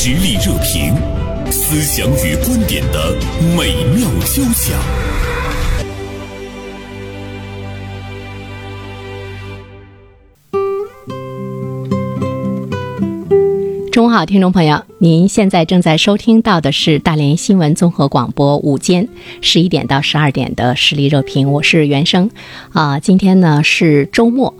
实力热评，思想与观点的美妙交响。中午好，听众朋友，您现在正在收听到的是大连新闻综合广播午间十一点到十二点的实力热评，我是袁生。啊，今天呢是周末，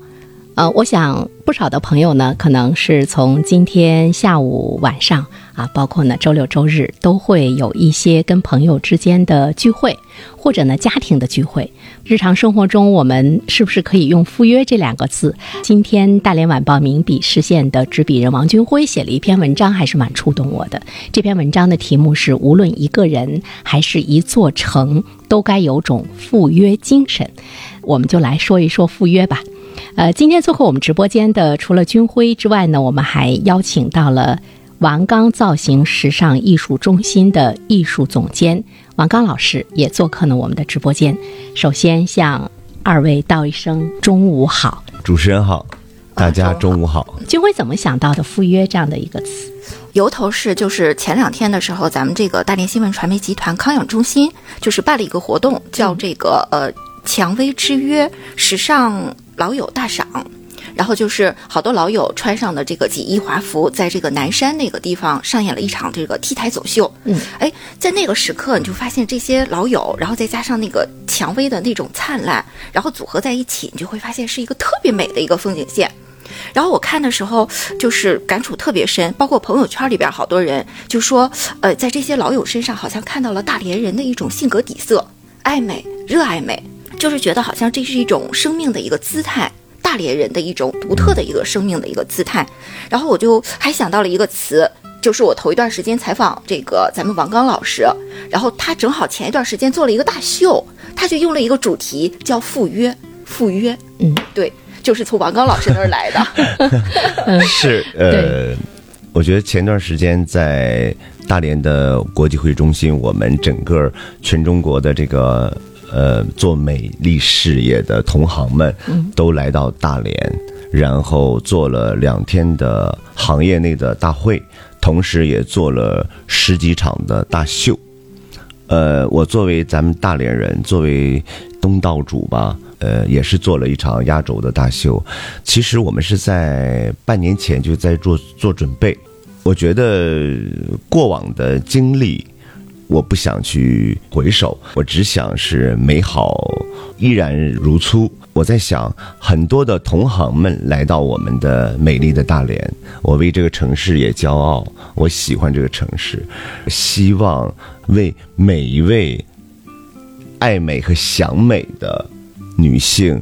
呃，我想不少的朋友呢，可能是从今天下午晚上啊，包括呢周六周日都会有一些跟朋友之间的聚会，或者呢家庭的聚会。日常生活中，我们是不是可以用“赴约”这两个字？今天大连晚报名笔视线的执笔人王军辉写了一篇文章，还是蛮触动我的。这篇文章的题目是“无论一个人还是一座城，都该有种赴约精神”。我们就来说一说赴约吧。呃，今天做客我们直播间的，除了军辉之外呢，我们还邀请到了王刚造型时尚艺术中心的艺术总监王刚老师，也做客了我们的直播间。首先向二位道一声中午好。主持人好，大家中午好。军辉怎么想到的“赴约”这样的一个词？由头是就是前两天的时候，咱们这个大连新闻传媒集团康养中心就是办了一个活动，叫这个呃“蔷薇之约”时尚老友大赏。然后就是好多老友穿上的这个锦衣华服，在这个南山那个地方上演了一场这个 T 台走秀。嗯，哎，在那个时刻，你就发现这些老友，然后再加上那个蔷薇的那种灿烂，然后组合在一起，你就会发现是一个特别美的一个风景线。然后我看的时候，就是感触特别深，包括朋友圈里边好多人就说，呃，在这些老友身上好像看到了大连人的一种性格底色，爱美，热爱美，就是觉得好像这是一种生命的一个姿态。大连人的一种独特的一个生命的一个姿态，然后我就还想到了一个词，就是我头一段时间采访这个咱们王刚老师，然后他正好前一段时间做了一个大秀，他就用了一个主题叫赴约，赴约，嗯，对，就是从王刚老师那儿来的。是呃，我觉得前段时间在大连的国际会议中心，我们整个全中国的这个。呃，做美丽事业的同行们，都来到大连，然后做了两天的行业内的大会，同时也做了十几场的大秀。呃，我作为咱们大连人，作为东道主吧，呃，也是做了一场压轴的大秀。其实我们是在半年前就在做做准备。我觉得过往的经历。我不想去回首，我只想是美好依然如初。我在想，很多的同行们来到我们的美丽的大连，我为这个城市也骄傲，我喜欢这个城市，希望为每一位爱美和想美的女性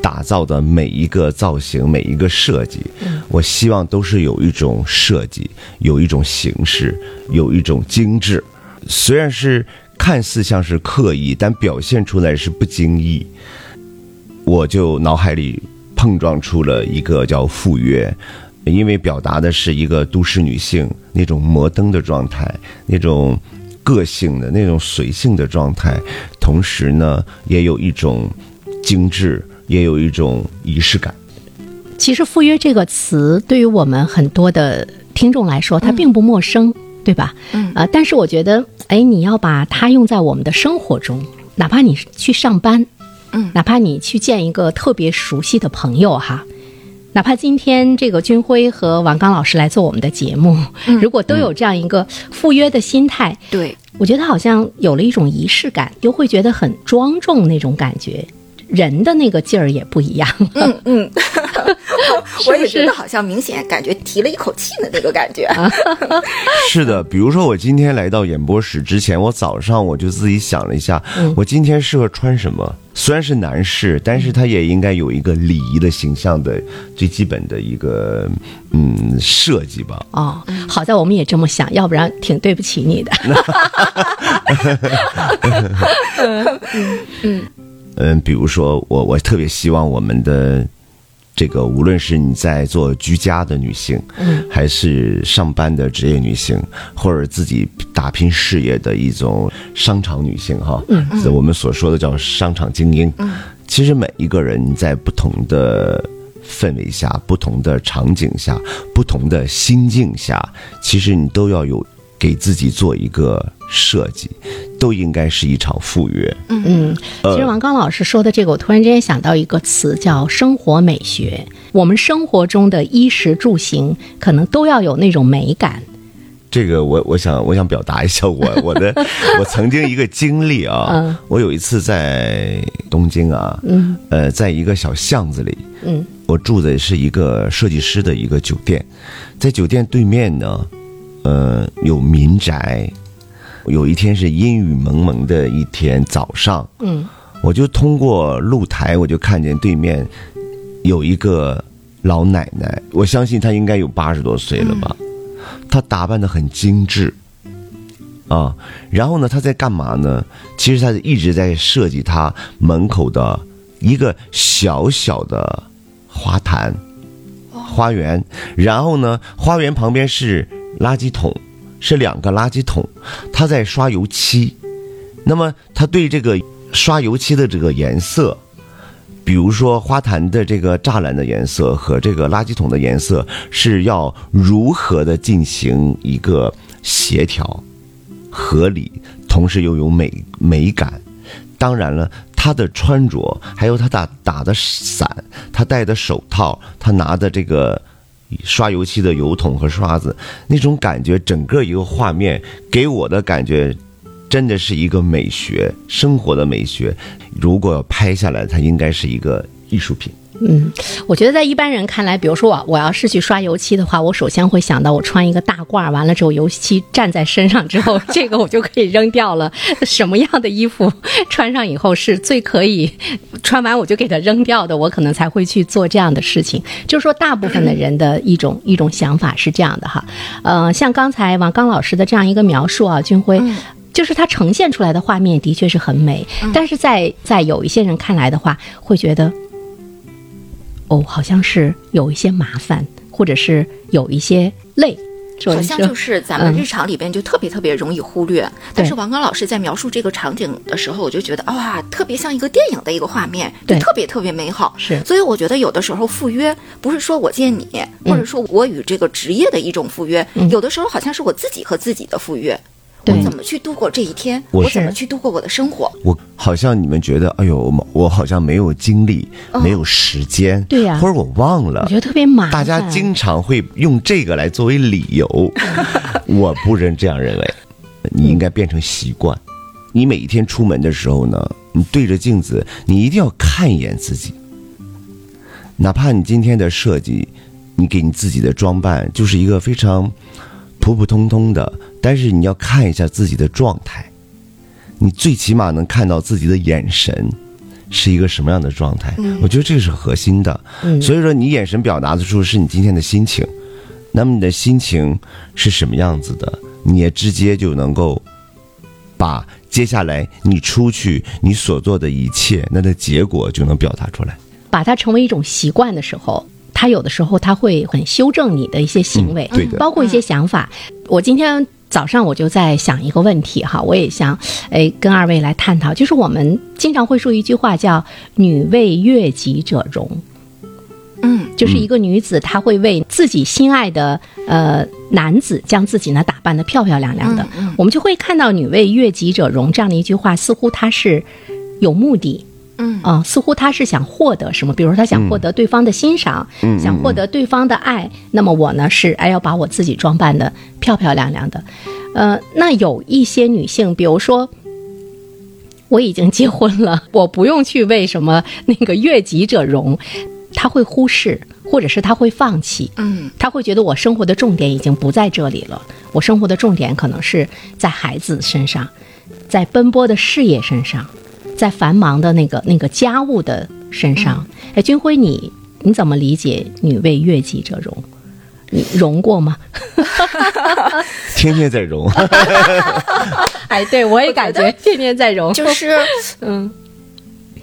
打造的每一个造型、每一个设计，我希望都是有一种设计，有一种形式，有一种精致。虽然是看似像是刻意，但表现出来是不经意。我就脑海里碰撞出了一个叫“赴约”，因为表达的是一个都市女性那种摩登的状态，那种个性的那种随性的状态，同时呢，也有一种精致，也有一种仪式感。其实“赴约”这个词对于我们很多的听众来说，它并不陌生。对吧？嗯，呃，但是我觉得，哎，你要把它用在我们的生活中，哪怕你去上班，嗯，哪怕你去见一个特别熟悉的朋友哈，哪怕今天这个军辉和王刚老师来做我们的节目，如果都有这样一个赴约的心态，对。我觉得好像有了一种仪式感，又会觉得很庄重那种感觉。人的那个劲儿也不一样，嗯嗯，我也觉得好像明显感觉提了一口气的那个感觉。是的，比如说我今天来到演播室之前，我早上我就自己想了一下，我今天适合穿什么？虽然是男士，但是他也应该有一个礼仪的形象的最基本的一个嗯设计吧。哦，好在我们也这么想，要不然挺对不起你的。嗯嗯。嗯，比如说我，我特别希望我们的这个，无论是你在做居家的女性，嗯，还是上班的职业女性，或者自己打拼事业的一种商场女性，哈，嗯，我们所说的叫商场精英，嗯，其实每一个人在不同的氛围下、不同的场景下、不同的心境下，其实你都要有给自己做一个设计，都应该是一场赴约。嗯，其实王刚老师说的这个，我突然之间想到一个词，叫生活美学。我们生活中的衣食住行，可能都要有那种美感。这个我我想我想表达一下我 我的我曾经一个经历啊，嗯我有一次在东京啊，嗯呃，在一个小巷子里，嗯我住的是一个设计师的一个酒店，在酒店对面呢，呃，有民宅。有一天是阴雨蒙蒙的一天早上，嗯。我就通过露台，我就看见对面有一个老奶奶，我相信她应该有八十多岁了吧，她打扮的很精致，啊，然后呢，她在干嘛呢？其实她一直在设计她门口的一个小小的花坛、花园，然后呢，花园旁边是垃圾桶，是两个垃圾桶，他在刷油漆。那么他对这个刷油漆的这个颜色，比如说花坛的这个栅栏的颜色和这个垃圾桶的颜色是要如何的进行一个协调、合理，同时又有美美感。当然了，他的穿着，还有他打打的伞，他戴的手套，他拿的这个刷油漆的油桶和刷子，那种感觉，整个一个画面给我的感觉，真的是一个美学，生活的美学。如果要拍下来，它应该是一个艺术品。嗯，我觉得在一般人看来，比如说我我要是去刷油漆的话，我首先会想到我穿一个大褂儿，完了之后油漆站在身上之后，这个我就可以扔掉了。什么样的衣服穿上以后是最可以穿完我就给它扔掉的，我可能才会去做这样的事情。就是说，大部分的人的一种一种想法是这样的哈。呃，像刚才王刚老师的这样一个描述啊，军辉。就是它呈现出来的画面的确是很美，但是在在有一些人看来的话，会觉得哦，好像是有一些麻烦，或者是有一些累。好像就是咱们嗯日常里边就特别特别容易忽略，但是王刚老师在描述这个场景的时候，我就觉得哇，特别像一个电影的一个画面，就对特别特别美好。是所以我觉得有的时候赴约不是说我见你，或者说我与这个职业的一种赴约，有的时候好像是我自己和自己的赴约。我怎么去度过这一天？我我怎么去度过我的生活？我好像你们觉得，哎呦，我我好像没有精力，没有时间，对呀或者我忘了我觉。得特别麻烦。大家经常会用这个来作为理由，我不认这样认为。你应该变成习惯。你每一天出门的时候呢，你对着镜子，你一定要看一眼自己。哪怕你今天的设计，你给你自己的装扮就是一个非常普普通通的，但是你要看一下自己的状态，你最起码能看到自己的眼神是一个什么样的状态。我觉得这个是核心的。嗯所以说，你眼神表达的出是你今天的心情，那么你的心情是什么样子的，你也直接就能够把接下来你出去你所做的一切，那的结果就能表达出来。把它成为一种习惯的时候，他有的时候他会很修正你的一些行为，嗯对的包括一些想法。我今天早上我就在想一个问题哈，我也想哎跟二位来探讨，就是我们经常会说一句话叫“女为悦己者容”。嗯，就是一个女子，她会为自己心爱的呃男子，将自己呢打扮得漂漂亮亮的。我们就会看到“女为悦己者容”这样的一句话，似乎她是有目的。嗯啊、似乎她是想获得什么，比如说她想获得对方的欣赏，想获得对方的爱。那么我呢是哎要把我自己装扮得漂漂亮亮的。呃，那有一些女性，比如说我已经结婚了，我不用去为什么那个悦己者容，她会忽视，或者是她会放弃。嗯，她会觉得我生活的重点已经不在这里了，我生活的重点可能是在孩子身上，在奔波的事业身上，在繁忙的那个那个家务的身上。哎，军辉，你你怎么理解“女为悦己者容”？你容过吗？天天在容，哎，对我也感觉天天在容，就是 嗯，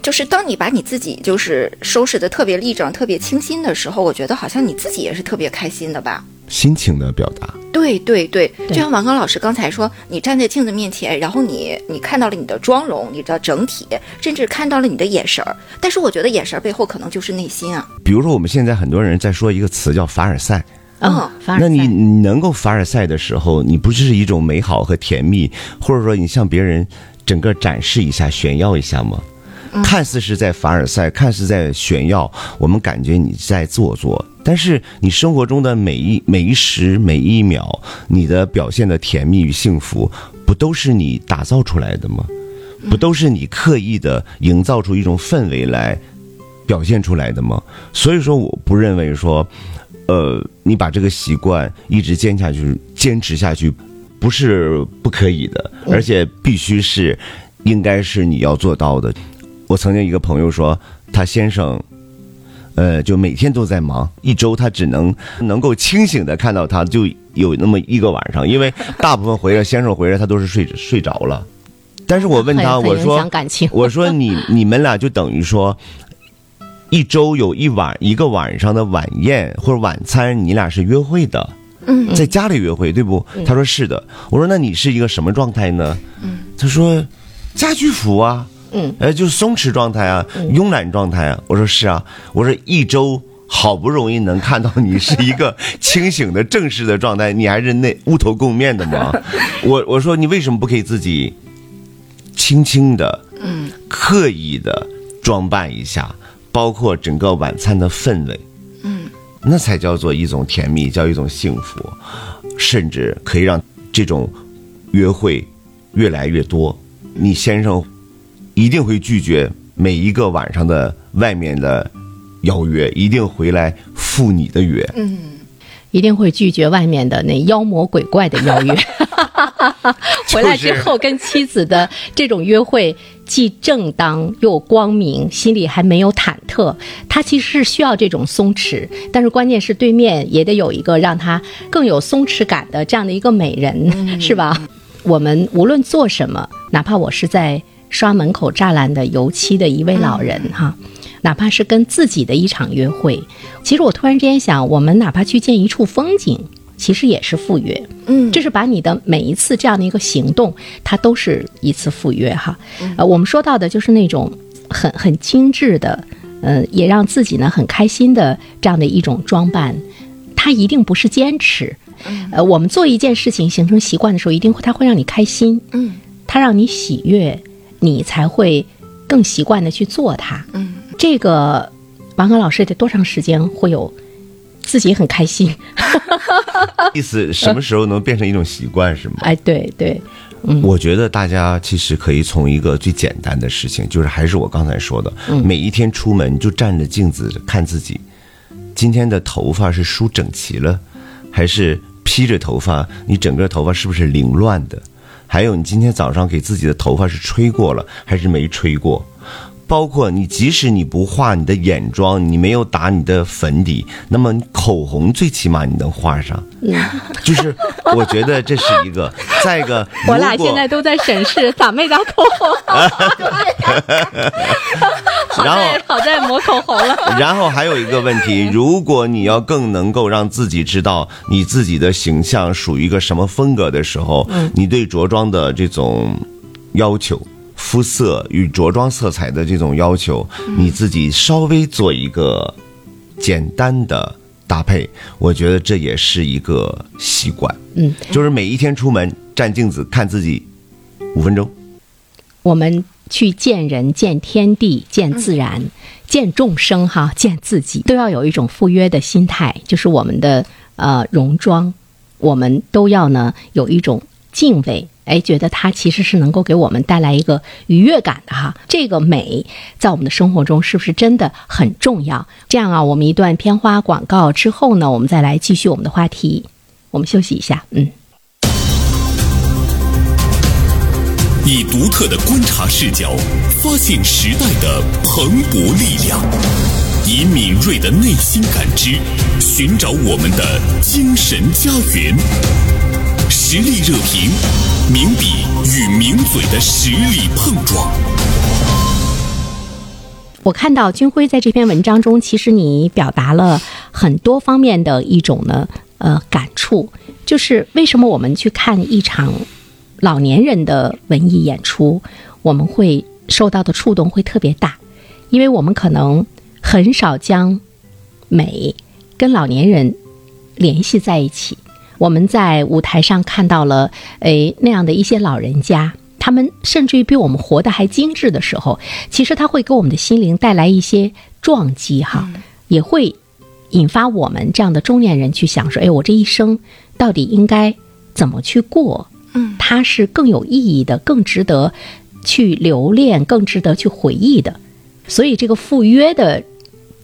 就是当你把你自己就是收拾的特别立正、特别清新的时候，我觉得好像你自己也是特别开心的吧。心情的表达。对对对，就像王刚老师刚才说，你站在镜子面前，然后你你看到了你的妆容、你的整体，甚至看到了你的眼神儿。但是我觉得眼神儿背后可能就是内心啊。比如说，我们现在很多人在说一个词叫凡尔赛，嗯嗯，凡尔赛那你你能够凡尔赛的时候，你不是一种美好和甜蜜，或者说你向别人整个展示一下、炫耀一下吗？看似是在凡尔赛，看似在炫耀，我们感觉你在做作，但是你生活中的每一每一时每一秒，你的表现的甜蜜与幸福，不都是你打造出来的吗？不都是你刻意的营造出一种氛围来表现出来的吗？所以说，我不认为说，呃，你把这个习惯一直坚下去、坚持下去，不是不可以的，而且必须是，应该是你要做到的。我曾经一个朋友说，他先生，呃，就每天都在忙，一周他只能能够清醒的看到他，就有那么一个晚上，因为 大部分回来，先生回来他都是睡着睡着了。但是我问他，我说我说你你们俩就等于说，一周有一晚一个晚上的晚宴或者晚餐，你俩是约会的，嗯在家里约会，对不？他说是的。我说那你是一个什么状态呢？他说家居服啊，嗯，呃，就是松弛状态啊，慵懒状态啊。我说是啊，我说一周。好不容易能看到你是一个 清醒的正式的状态，你还是那乌头垢面的吗？我我说你为什么不可以自己轻轻的，嗯，刻意的装扮一下，包括整个晚餐的氛围，嗯，那才叫做一种甜蜜，叫一种幸福，甚至可以让这种约会越来越多。你先生一定会拒绝每一个晚上的外面的邀约，一定回来赴你的约。嗯，一定会拒绝外面的那妖魔鬼怪的邀约。回来之后跟妻子的这种约会既正当又光明，心里还没有忐忑。他其实是需要这种松弛，但是关键是对面也得有一个让他更有松弛感的这样的一个美人，是吧？我们无论做什么，哪怕我是在刷门口栅栏的油漆的一位老人哈。哪怕是跟自己的一场约会，其实我突然之间想，我们哪怕去见一处风景，其实也是赴约。嗯，这是把你的每一次这样的一个行动，它都是一次赴约哈。呃，我们说到的就是那种很很精致的，呃，也让自己呢很开心的这样的一种装扮，它一定不是坚持。呃，我们做一件事情形成习惯的时候，一定会它会让你开心，嗯它让你喜悦，你才会更习惯的去做它。嗯，这个王刚老师得多长时间会有自己很开心？意思什么时候能变成一种习惯是吗？哎，对对，嗯我觉得大家其实可以从一个最简单的事情，就是还是我刚才说的，每一天出门就站着镜子看自己，今天的头发是梳整齐了，还是披着头发？你整个头发是不是凌乱的？还有你今天早上给自己的头发是吹过了还是没吹过？包括你，即使你不画你的眼妆，你没有打你的粉底，那么口红最起码你能画上。就是我觉得这是一个。再一个，我俩现在都在审视咋没打口红，好然后好在抹口红了。然后还有一个问题，如果你要更能够让自己知道你自己的形象属于一个什么风格的时候，你对着装的这种要求。肤色与着装色彩的这种要求，你自己稍微做一个简单的搭配，我觉得这也是一个习惯。嗯，就是每一天出门站镜子看自己五分钟。我们去见人、见天地、见自然、见众生，哈，见自己，都要有一种赴约的心态，就是我们的呃戎装，我们都要呢有一种敬畏。哎，觉得它其实是能够给我们带来一个愉悦感的哈。这个美在我们的生活中是不是真的很重要？这样啊，我们一段片花广告之后呢，我们再来继续我们的话题。我们休息一下，嗯。以独特的观察视角，发现时代的蓬勃力量；以敏锐的内心感知，寻找我们的精神家园。实力热评，名笔与名嘴的实力碰撞。我看到军辉在这篇文章中，其实你表达了很多方面的一种呢，呃感触，就是为什么我们去看一场老年人的文艺演出，我们会受到的触动会特别大，因为我们可能很少将美跟老年人联系在一起。我们在舞台上看到了，诶那样的一些老人家，他们甚至于比我们活得还精致的时候，其实他会给我们的心灵带来一些撞击，哈，也会引发我们这样的中年人去想说，哎，我这一生到底应该怎么去过？嗯，它是更有意义的，更值得去留恋，更值得去回忆的。所以，这个“赴约”的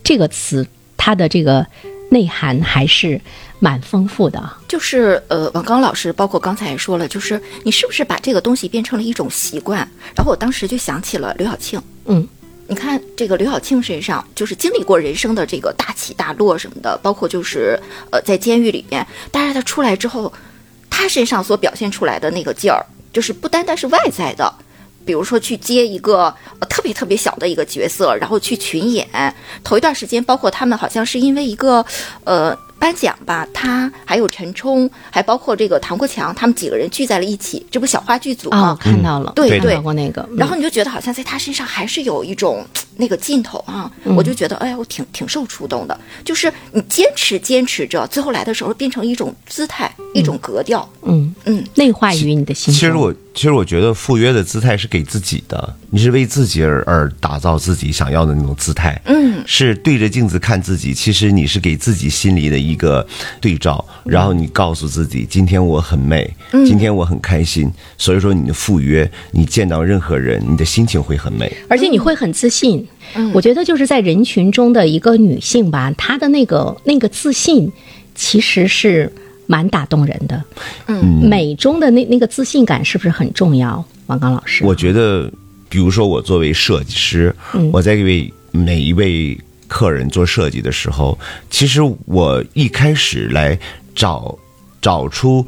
这个词，它的这个内涵还是蛮丰富的啊。就是呃，王刚老师，包括刚才也说了，就是你是不是把这个东西变成了一种习惯？然后我当时就想起了刘晓庆。嗯，你看这个刘晓庆身上，就是经历过人生的这个大起大落什么的，包括就是呃，在监狱里面，但是他出来之后，他身上所表现出来的那个劲儿，就是不单单是外在的。比如说去接一个呃特别特别小的一个角色，然后去群演。头一段时间，包括他们好像是因为一个呃颁奖吧，他还有陈冲，还包括这个唐国强，他们几个人聚在了一起，这不小话剧组哦，吗？看到了，对对看到过那个。嗯然后你就觉得好像在他身上还是有一种那个劲头啊，嗯我就觉得哎呀，我挺挺受触动的。就是你坚持坚持着，最后来的时候变成一种姿态，一种格调。嗯嗯，内化于你的心。其实我其实我觉得赴约的姿态是给自己的，你是为自己而而打造自己想要的那种姿态。嗯，是对着镜子看自己，其实你是给自己心里的一个对照，然后你告诉自己，今天我很美，今天我很开心。所以说你的赴约，你见到任何人，你的心情会很美。而且你会很自信。嗯我觉得就是在人群中的一个女性吧，她的那个那个自信，其实是蛮打动人的。嗯，美中的那那个自信感是不是很重要？王刚老师，我觉得，比如说我作为设计师，我在为每一位客人做设计的时候，其实我一开始来找找出。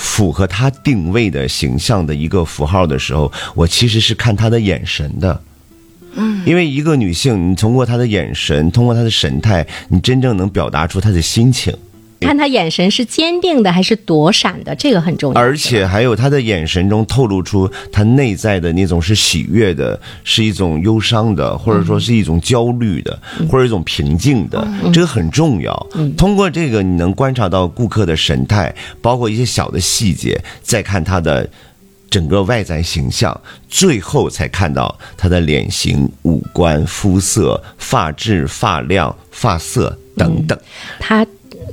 符合他定位的形象的一个符号的时候，我其实是看他的眼神的。嗯，因为一个女性，你通过她的眼神，通过她的神态，你真正能表达出她的心情。看她眼神是坚定的还是躲闪的，这个很重要。而且还有她的眼神中透露出她内在的那种是喜悦的，是一种忧伤的，或者说是一种焦虑的，或者一种平静的，这个很重要。通过这个，你能观察到顾客的神态，包括一些小的细节，再看她的。整个外在形象，最后才看到他的脸型、五官、肤色、发质、发量、发色等等。他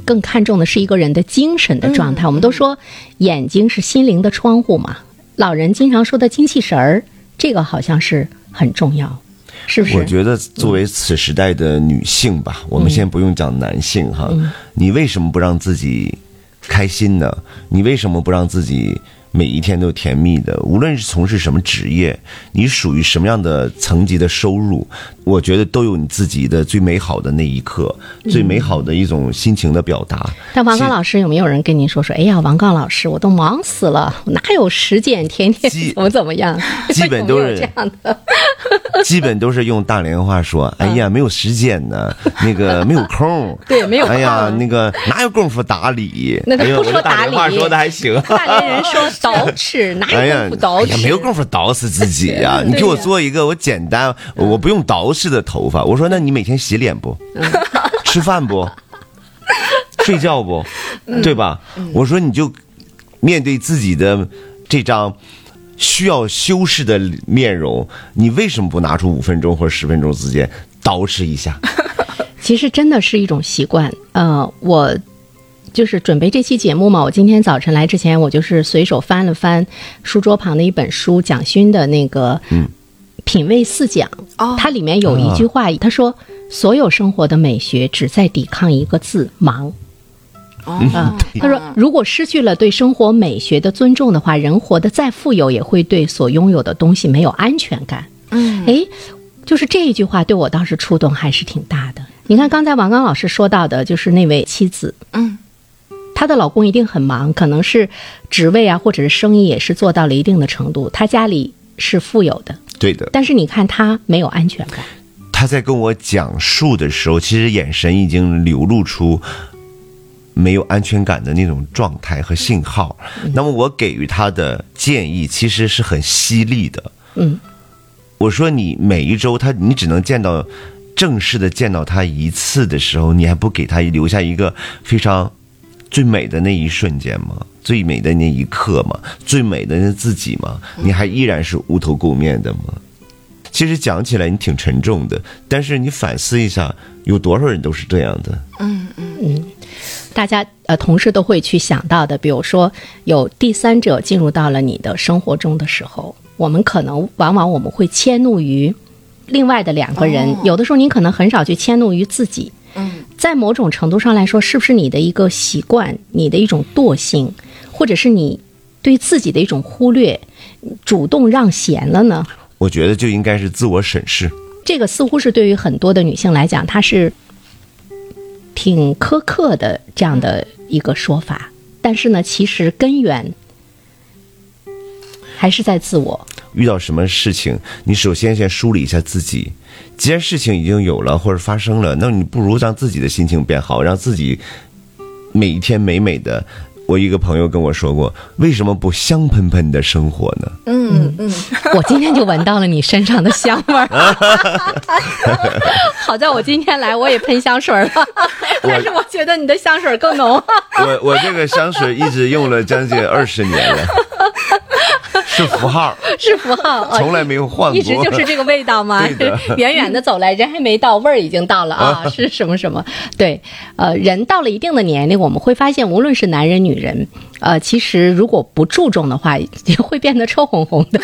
更看重的是一个人的精神的状态。我们都说眼睛是心灵的窗户嘛，老人经常说的精气神儿，这个好像是很重要，是不是？我觉得作为此时代的女性吧，我们先不用讲男性哈，你为什么不让自己开心呢？你为什么不让自己每一天都甜蜜的？无论是从事什么职业，你属于什么样的层级的收入，我觉得都有你自己的最美好的那一刻，最美好的一种心情的表达。但王刚老师有没有人跟您说说？哎呀，王刚老师，我都忙死了，哪有时间天天基 怎么怎么样？基本都是 这样的。基本都是用大连话说：“哎呀，没有时间呢，那个没有空。”对没有空哎呀，那个哪有功夫打理？那个哎呦我这不说打理大连话说的还行。大连人说捯饬，哪有功夫捯哎呀，饬？没有功夫捯饬自己 呀！你给我做一个我简单，我不用捯饬的头发。我说，那你每天洗脸不？吃饭不？睡觉不？对吧？我说，你就面对自己的这张需要修饰的面容，你为什么不拿出五分钟或者十分钟时间捯饬一下？其实真的是一种习惯。呃，我就是准备这期节目嘛，我今天早晨来之前，我就是随手翻了翻书桌旁的一本书，蒋勋的那个《品味四讲》。哦它里面有一句话，他说：“所有生活的美学只在抵抗一个字——忙。”哦，啊，他说，如果失去了对生活美学的尊重的话，人活得再富有，也会对所拥有的东西没有安全感。嗯，哎，就是这一句话对我当时触动还是挺大的。你看刚才王刚老师说到的，就是那位妻子，嗯，她的老公一定很忙，可能是职位啊，或者是生意也是做到了一定的程度，她家里是富有的，对的。但是你看她没有安全感。她在跟我讲述的时候，其实眼神已经流露出没有安全感的那种状态和信号。那么我给予她的建议其实是很犀利的。嗯，我说你每一周她你只能见到正式的见到他一次的时候，你还不给他留下一个非常最美的那一瞬间吗？最美的那一刻吗？最美的那自己吗？你还依然是乌头垢面的吗？其实讲起来你挺沉重的，但是你反思一下，有多少人都是这样的？嗯嗯嗯大家呃同事都会去想到的，比如说有第三者进入到了你的生活中的时候，我们可能往往我们会迁怒于另外的两个人，哦有的时候你可能很少去迁怒于自己。嗯在某种程度上来说，是不是你的一个习惯，你的一种惰性，或者是你对自己的一种忽略，主动让贤了呢？我觉得就应该是自我审视。这个似乎是对于很多的女性来讲，它是挺苛刻的这样的一个说法。但是呢，其实根源还是在自我。遇到什么事情，你首先先梳理一下自己。既然事情已经有了或者发生了，那你不如让自己的心情变好，让自己每一天美美的。我一个朋友跟我说过，为什么不香喷喷的生活呢？嗯嗯，我今天就闻到了你身上的香味儿。好在我今天来，我也喷香水了，但是我觉得你的香水更浓。我我这个香水一直用了将近二十年了，是符号，是符号，哦从来没有换过。一直就是这个味道吗？远远的走来，人还没到，味儿已经到了啊！是什么什么？对，呃，人到了一定的年龄，我们会发现，无论是男人女人，呃，其实如果不注重的话，也会变得臭烘烘的。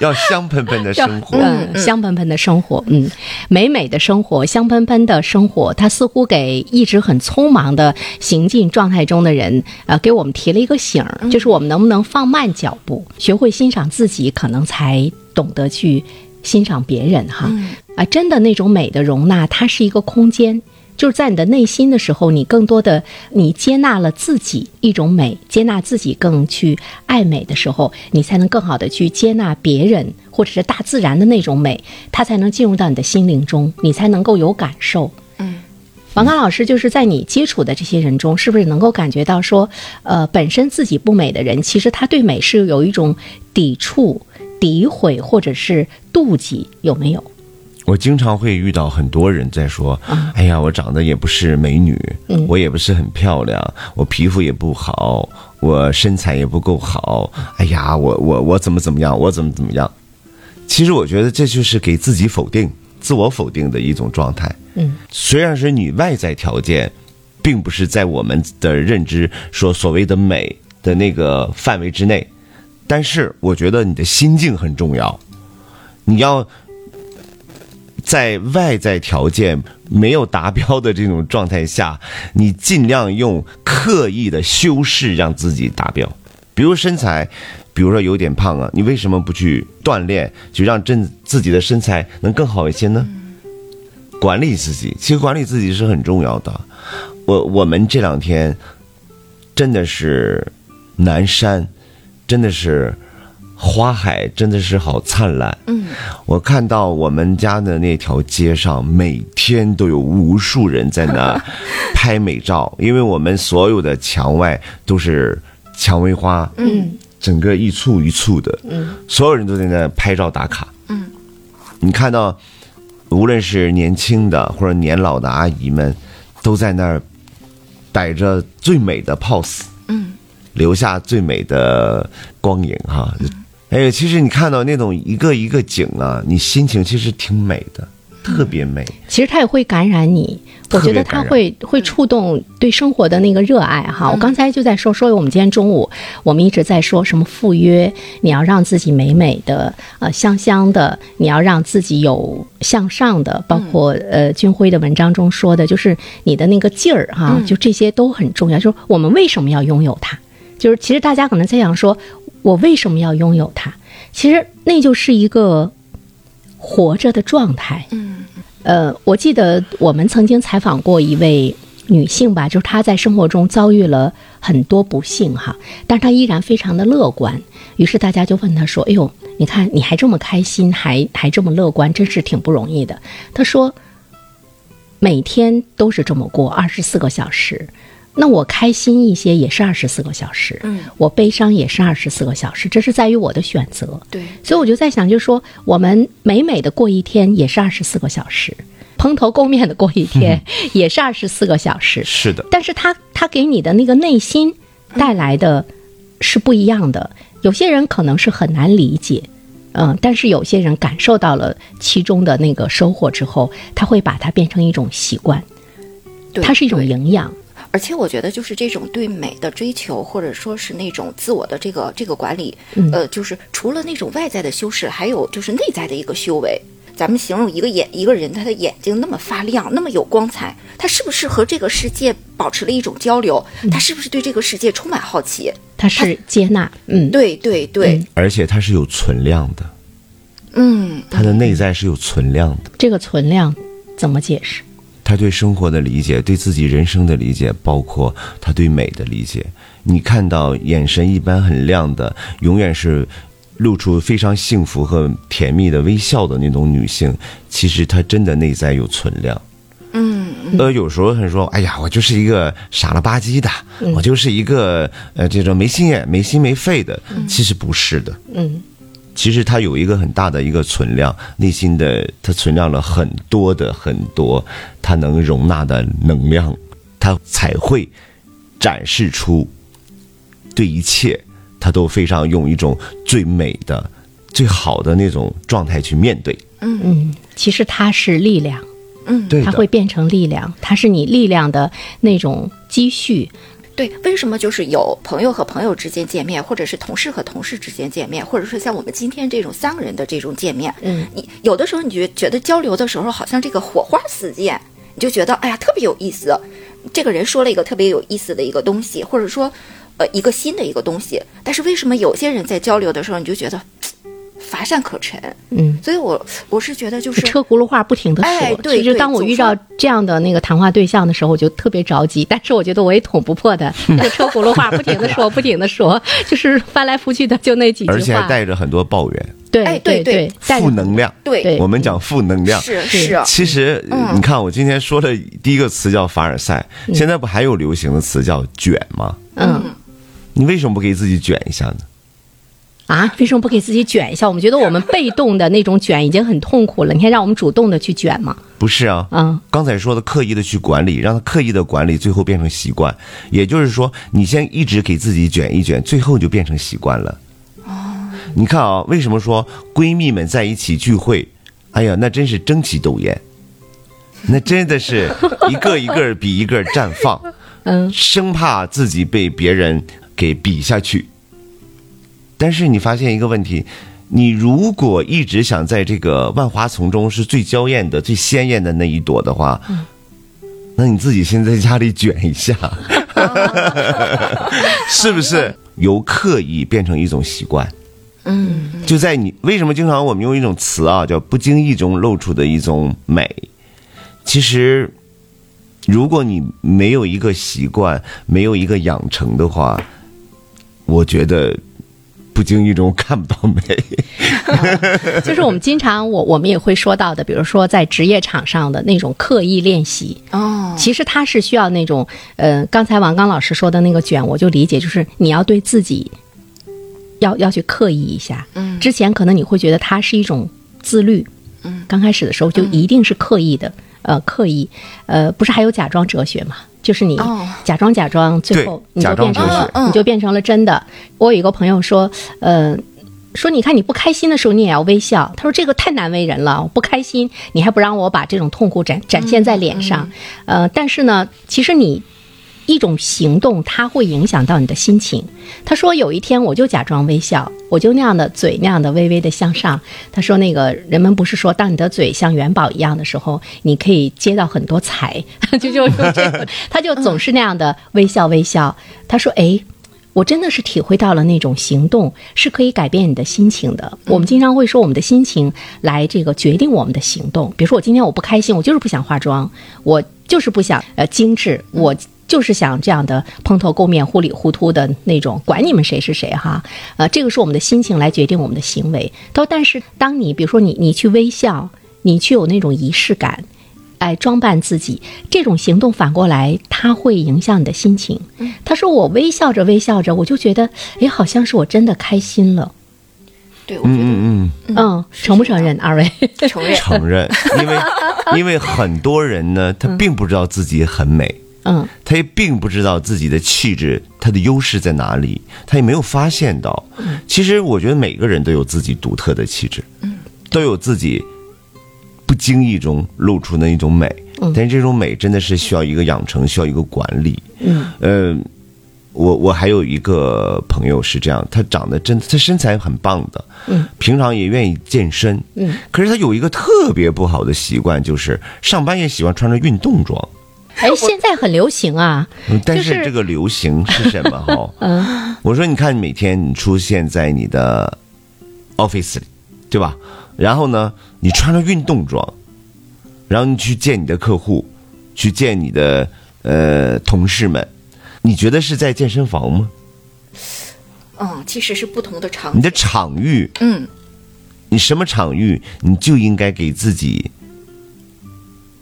要香喷喷的生活。嗯，香喷喷的生活，嗯，美美的生活，香喷喷的生活，它似乎给一直很匆忙的行进状态中的人，呃，给我们提了一个醒儿，就是我们能不能放慢脚步，学会欣赏自己，可能才懂得去欣赏别人哈。啊，真的那种美的容纳，它是一个空间。就是在你的内心的时候，你更多的你接纳了自己一种美，接纳自己更去爱美的时候，你才能更好的去接纳别人或者是大自然的那种美，它才能进入到你的心灵中，你才能够有感受。嗯，王刚老师就是在你接触的这些人中，是不是能够感觉到说，呃，本身自己不美的人，其实他对美是有一种抵触、诋毁或者是妒忌，有没有？我经常会遇到很多人在说：“哎呀，我长得也不是美女，我也不是很漂亮，我皮肤也不好，我身材也不够好。哎呀，我我我怎么怎么样，我怎么怎么样。”其实我觉得这就是给自己否定、自我否定的一种状态。嗯，虽然是你外在条件，并不是在我们的认知说所谓的美的那个范围之内，但是我觉得你的心境很重要，你要。在外在条件没有达标的这种状态下，你尽量用刻意的修饰让自己达标。比如身材，比如说有点胖啊，你为什么不去锻炼，就让真自己的身材能更好一些呢？管理自己，其实管理自己是很重要的。我我们这两天真的是南山，真的是花海，真的是好灿烂。嗯，我看到我们家的那条街上，每天都有无数人在那 拍美照，因为我们所有的墙外都是蔷薇花，嗯，整个一簇一簇的，嗯，所有人都在那拍照打卡，嗯，你看到，无论是年轻的或者年老的阿姨们，都在那儿摆着最美的 pose，嗯，留下最美的光影哈。哎，其实你看到那种一个一个景啊，你心情其实挺美的，特别美。其实它也会感染你，我觉得它会会触动对生活的那个热爱哈。我刚才就在说说我们今天中午我们一直在说什么赴约，你要让自己美美的呃香香的，你要让自己有向上的，包括呃军辉的文章中说的，就是你的那个劲儿哈，就这些都很重要。就是我们为什么要拥有它？就是其实大家可能在想说，我为什么要拥有它？其实那就是一个活着的状态。嗯，呃，我记得我们曾经采访过一位女性吧，就是她在生活中遭遇了很多不幸哈，但是她依然非常的乐观。于是大家就问她说：“哎呦，你看你还这么开心，还还这么乐观，真是挺不容易的。”她说：“每天都是这么过，二十四个小时。”那我开心一些也是二十四个小时，嗯，我悲伤也是二十四个小时，这是在于我的选择。对，所以我就在想，就是说我们美美的过一天也是二十四个小时，蓬头垢面的过一天也是二十四个小时。是的，但是他他给你的那个内心带来的是不一样的。有些人可能是很难理解，嗯，但是有些人感受到了其中的那个收获之后，他会把它变成一种习惯，对它是一种营养。而且我觉得，就是这种对美的追求，或者说是那种自我的这个这个管理，嗯呃，就是除了那种外在的修饰，还有就是内在的一个修为。咱们形容一个眼一个人，他的眼睛那么发亮，那么有光彩，他是不是和这个世界保持了一种交流？嗯他是不是对这个世界充满好奇？他是接纳，嗯，对对对，而且他是有存量的，嗯他的内在是有存量的。这个存量怎么解释？他对生活的理解，对自己人生的理解，包括他对美的理解。你看到眼神一般很亮的，永远是露出非常幸福和甜蜜的微笑的那种女性，其实她真的内在有存量。嗯，呃，有时候很说，哎呀，我就是一个傻了吧唧的，我就是一个呃这种没心眼、没心没肺的。其实不是的，嗯，其实它有一个很大的一个存量，内心的它存量了很多的很多，它能容纳的能量，它才会展示出对一切，它都非常用一种最美的、最好的那种状态去面对。嗯嗯，其实它是力量，嗯，对它会，变成力量，它是你力量的那种积蓄。对，为什么就是有朋友和朋友之间见面，或者是同事和同事之间见面，或者说像我们今天这种三个人的这种见面，嗯，你有的时候你觉觉得交流的时候，好像这个火花四溅，你就觉得哎呀特别有意思，这个人说了一个特别有意思的一个东西，或者说呃一个新的一个东西，但是为什么有些人在交流的时候，你就觉得嘖乏善可陈？嗯，所以我我是觉得就是车轱辘话不停的说。哎对其实当我遇到这样的那个谈话对象的时候，我就特别着急。但是我觉得我也捅不破的，那个车轱辘话不停的说，不停的说，就是翻来覆去的就那几句话。而且还带着很多抱怨、对哎对对负能量。对对我们讲负能量，是是是其实，嗯你看，我今天说的第一个词叫凡尔赛，现在不还有流行的词叫卷吗？嗯你为什么不给自己卷一下呢？啊，为什么不给自己卷一下？我们觉得我们被动的那种卷已经很痛苦了，你还让我们主动的去卷吗？不是啊，嗯刚才说的刻意的去管理，让他刻意的管理，最后变成习惯。也就是说，你先一直给自己卷一卷，最后就变成习惯了。哦你看啊，为什么说闺蜜们在一起聚会，哎呀，那真是争奇斗艳，那真的是一个一个比一个绽放。嗯生怕自己被别人给比下去。但是你发现一个问题，你如果一直想在这个万花丛中是最娇艳的、最鲜艳的那一朵的话，那你自己先在家里卷一下，是不是？由刻意变成一种习惯。嗯就在你为什么经常我们用一种词啊，叫不经意中露出的一种美。其实，如果你没有一个习惯，没有一个养成的话，我觉得不经意中看不到美。就是我们经常我我们也会说到的，比如说在职业场上的那种刻意练习，哦。其实它是需要那种，呃，刚才王刚老师说的那个卷，我就理解，就是你要对自己要要去刻意一下。嗯。之前可能你会觉得它是一种自律，嗯，刚开始的时候就一定是刻意的，呃，刻意，呃，不是还有假装哲学嘛？就是你哦假装假装，最后你就变成了你就变成了真的。我有一个朋友说，呃。说，你看你不开心的时候，你也要微笑。他说这个太难为人了，我不开心，你还不让我把这种痛苦展展现在脸上。呃，但是呢，其实你一种行动，它会影响到你的心情。他说有一天我就假装微笑，我就那样的嘴那样的微微的向上。他说那个人们不是说，当你的嘴像元宝一样的时候，你可以接到很多财，就就就这个，他就总是那样的微笑微笑。他说哎。我真的是体会到了那种行动是可以改变你的心情的。我们经常会说我们的心情来这个决定我们的行动。比如说我今天我不开心，我就是不想化妆，我就是不想呃精致，我就是想这样的蓬头垢面、糊里糊涂的那种，管你们谁是谁哈。呃，这个是我们的心情来决定我们的行为。他说，但是当你比如说你你去微笑，你去有那种仪式感。哎装扮自己，这种行动反过来它会影响你的心情。他说我微笑着微笑着，我就觉得哎，好像是我真的开心了。对，我觉得嗯嗯嗯，承不承认？二位？承认嗯，承认，因为因为很多人呢，他并不知道自己很美。嗯他也并不知道自己的气质，他的优势在哪里，他也没有发现到。其实我觉得每个人都有自己独特的气质，都有自己不经意中露出的一种美。但是这种美真的是需要一个养成，需要一个管理。嗯，呃，我我还有一个朋友是这样，他长得真，他身材很棒的，嗯，平常也愿意健身，嗯，可是他有一个特别不好的习惯，就是上班也喜欢穿着运动装。哎，现在很流行啊。嗯但是是这个流行是什么？哈，嗯我说你看每天你出现在你的 office 里，对吧？然后呢，你穿着运动装，然后你去见你的客户，去见你的呃同事们，你觉得是在健身房吗？嗯，其实是不同的场。你的场域，嗯，你什么场域，你就应该给自己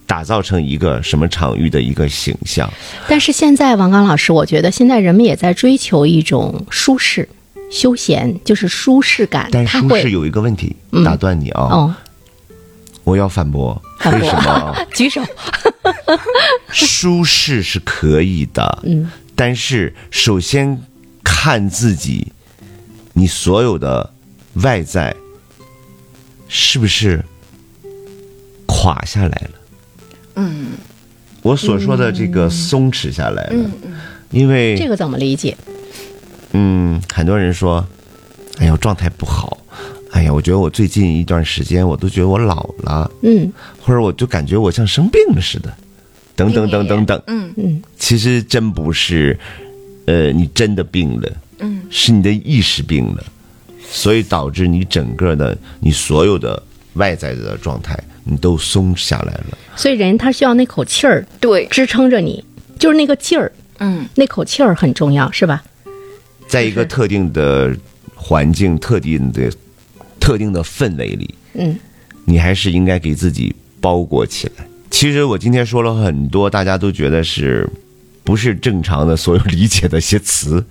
打造成一个什么场域的一个形象。但是现在王刚老师，我觉得现在人们也在追求一种舒适、休闲，就是舒适感。但舒适有一一个问题，打断你啊，哦，我要反驳，为什么啊？举手。舒适是可以的，嗯，但是首先看自己，你所有的外在是不是垮下来了？嗯，我所说的这个松弛下来了，因为这个怎么理解？嗯，很多人说，哎呀，我状态不好，哎呀，我觉得我最近一段时间我都觉得我老了，嗯。或者我就感觉我像生病了似的，等等等等等。嗯嗯。其实真不是，呃，你真的病了，嗯，是你的意识病了，所以导致你整个的你所有的外在的状态你都松下来了。所以人他需要那口气儿对，支撑着你，就是那个劲儿，嗯那口气儿很重要，是吧？在一个特定的环境、特定的、特定的氛围里，嗯你还是应该给自己包裹起来。其实我今天说了很多，大家都觉得是不是正常的所有理解的一些词，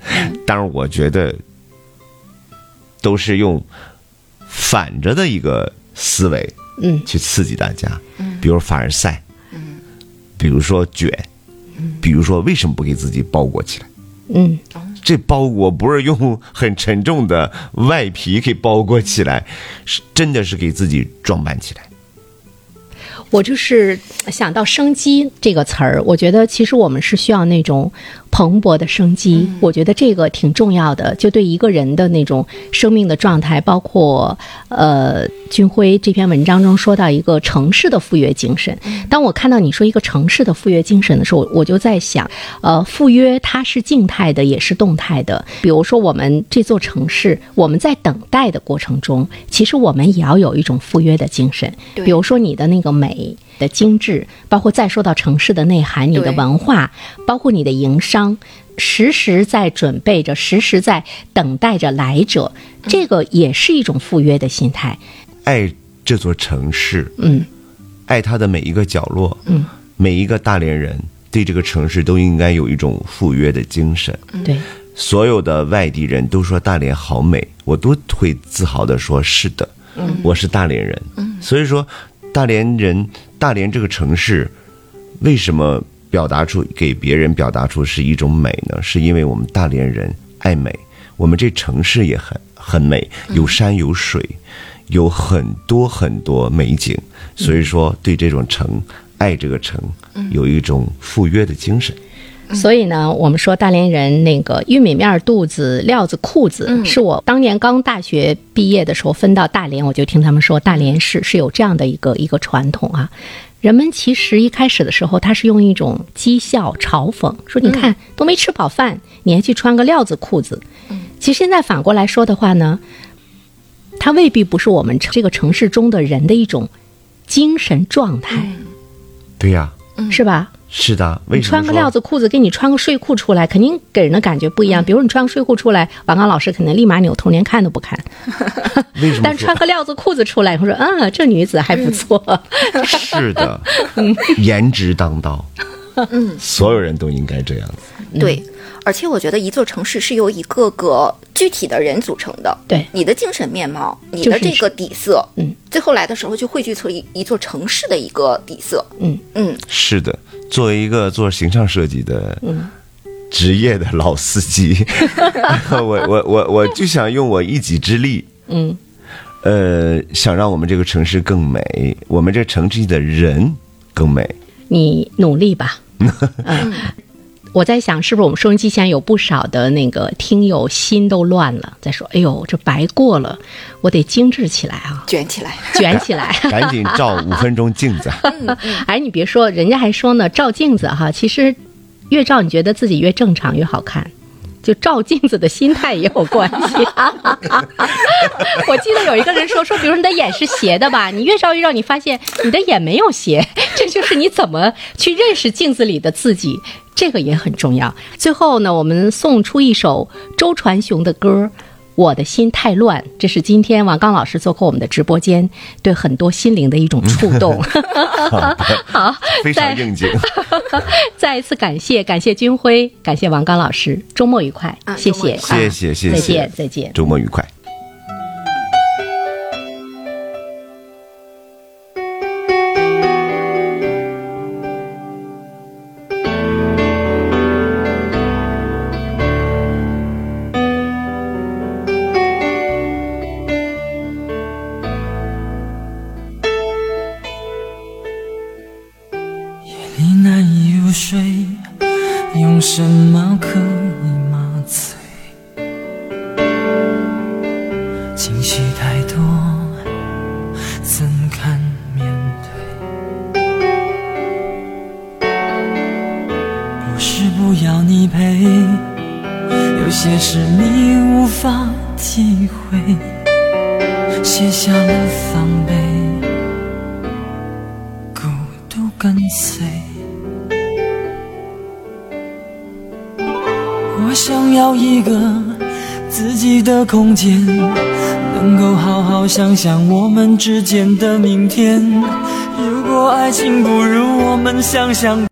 但是我觉得都是用反着的一个思维嗯。去刺激大家，嗯。比如凡尔赛，比如说卷，嗯。比如说为什么不给自己包裹起来？嗯。这包裹不是用很沉重的外皮给包裹起来，是真的是给自己装扮起来。我就是想到生机这个词儿，我觉得其实我们是需要那种蓬勃的生机，我觉得这个挺重要的，就对一个人的那种生命的状态，包括呃，军辉这篇文章中说到一个城市的赴约精神。当我看到你说一个城市的赴约精神的时候，我就在想，呃，赴约它是静态的，也是动态的。比如说我们这座城市，我们在等待的过程中，其实我们也要有一种赴约的精神。比如说你的那个美的精致，包括再说到城市的内涵、你的文化，包括你的营商，时时在准备着，时时在等待着来者，这个也是一种赴约的心态。爱这座城市，嗯。爱它的每一个角落，嗯，每一个大连人对这个城市都应该有一种赴约的精神。对，所有的外地人都说大连好美，我都会自豪的说：“是的，我是大连人。”所以说，大连人，大连这个城市，为什么表达出给别人表达出是一种美呢？是因为我们大连人爱美，我们这城市也很很美，有山有水，有很多很多美景，所以说对这种城。爱这个城，有一种赴约的精神。所以呢，我们说大连人那个玉米面肚子、料子裤子，是我当年刚大学毕业的时候分到大连，我就听他们说大连市是有这样的一个一个传统啊。人们其实一开始的时候，他是用一种讥笑、嘲讽，说你看都没吃饱饭，你还去穿个料子裤子。其实现在反过来说的话呢，它未必不是我们这个城市中的人的一种精神状态。对呀、是吧？是的，为什么穿个料子裤子，给你穿个睡裤出来，肯定给人的感觉不一样。嗯比如你穿个睡裤出来，王刚老师可能立马扭头连看都不看。为什么但穿个料子裤子出来，我说，嗯，这女子还不错。是的，颜值当道，嗯，所有人都应该这样子。对，而且我觉得一座城市是由一个个具体的人组成的。对你的精神面貌，你的这个底色，嗯，最后来的时候就汇聚成一一座城市的一个底色。嗯嗯，是的，作为一个做形象设计的，职业的老司机，我我我我就想用我一己之力，嗯，呃，想让我们这个城市更美，我们这城市的人更美。你努力吧。嗯，我在想，是不是我们收音机前有不少的那个听友心都乱了，在说：“哎呦，这白过了，我得精致起来啊，卷起来。卷起来。”赶紧照五分钟镜子，哎，你别说，人家还说呢，照镜子哈，其实越照你觉得自己越正常越好看。就照镜子的心态也有关系。我记得有一个人说说，比如你的眼是斜的吧，你越照越让，你发现你的眼没有斜，这就是你怎么去认识镜子里的自己，这个也很重要。最后呢，我们送出一首周传雄的歌。我的心太乱，这是今天王刚老师做客我们的直播间，对很多心灵的一种触动。好，非常应景。再 一次感谢，感谢军辉，感谢王刚老师，周末愉快，啊谢谢，谢谢谢谢再见，再见。周末愉快。想想。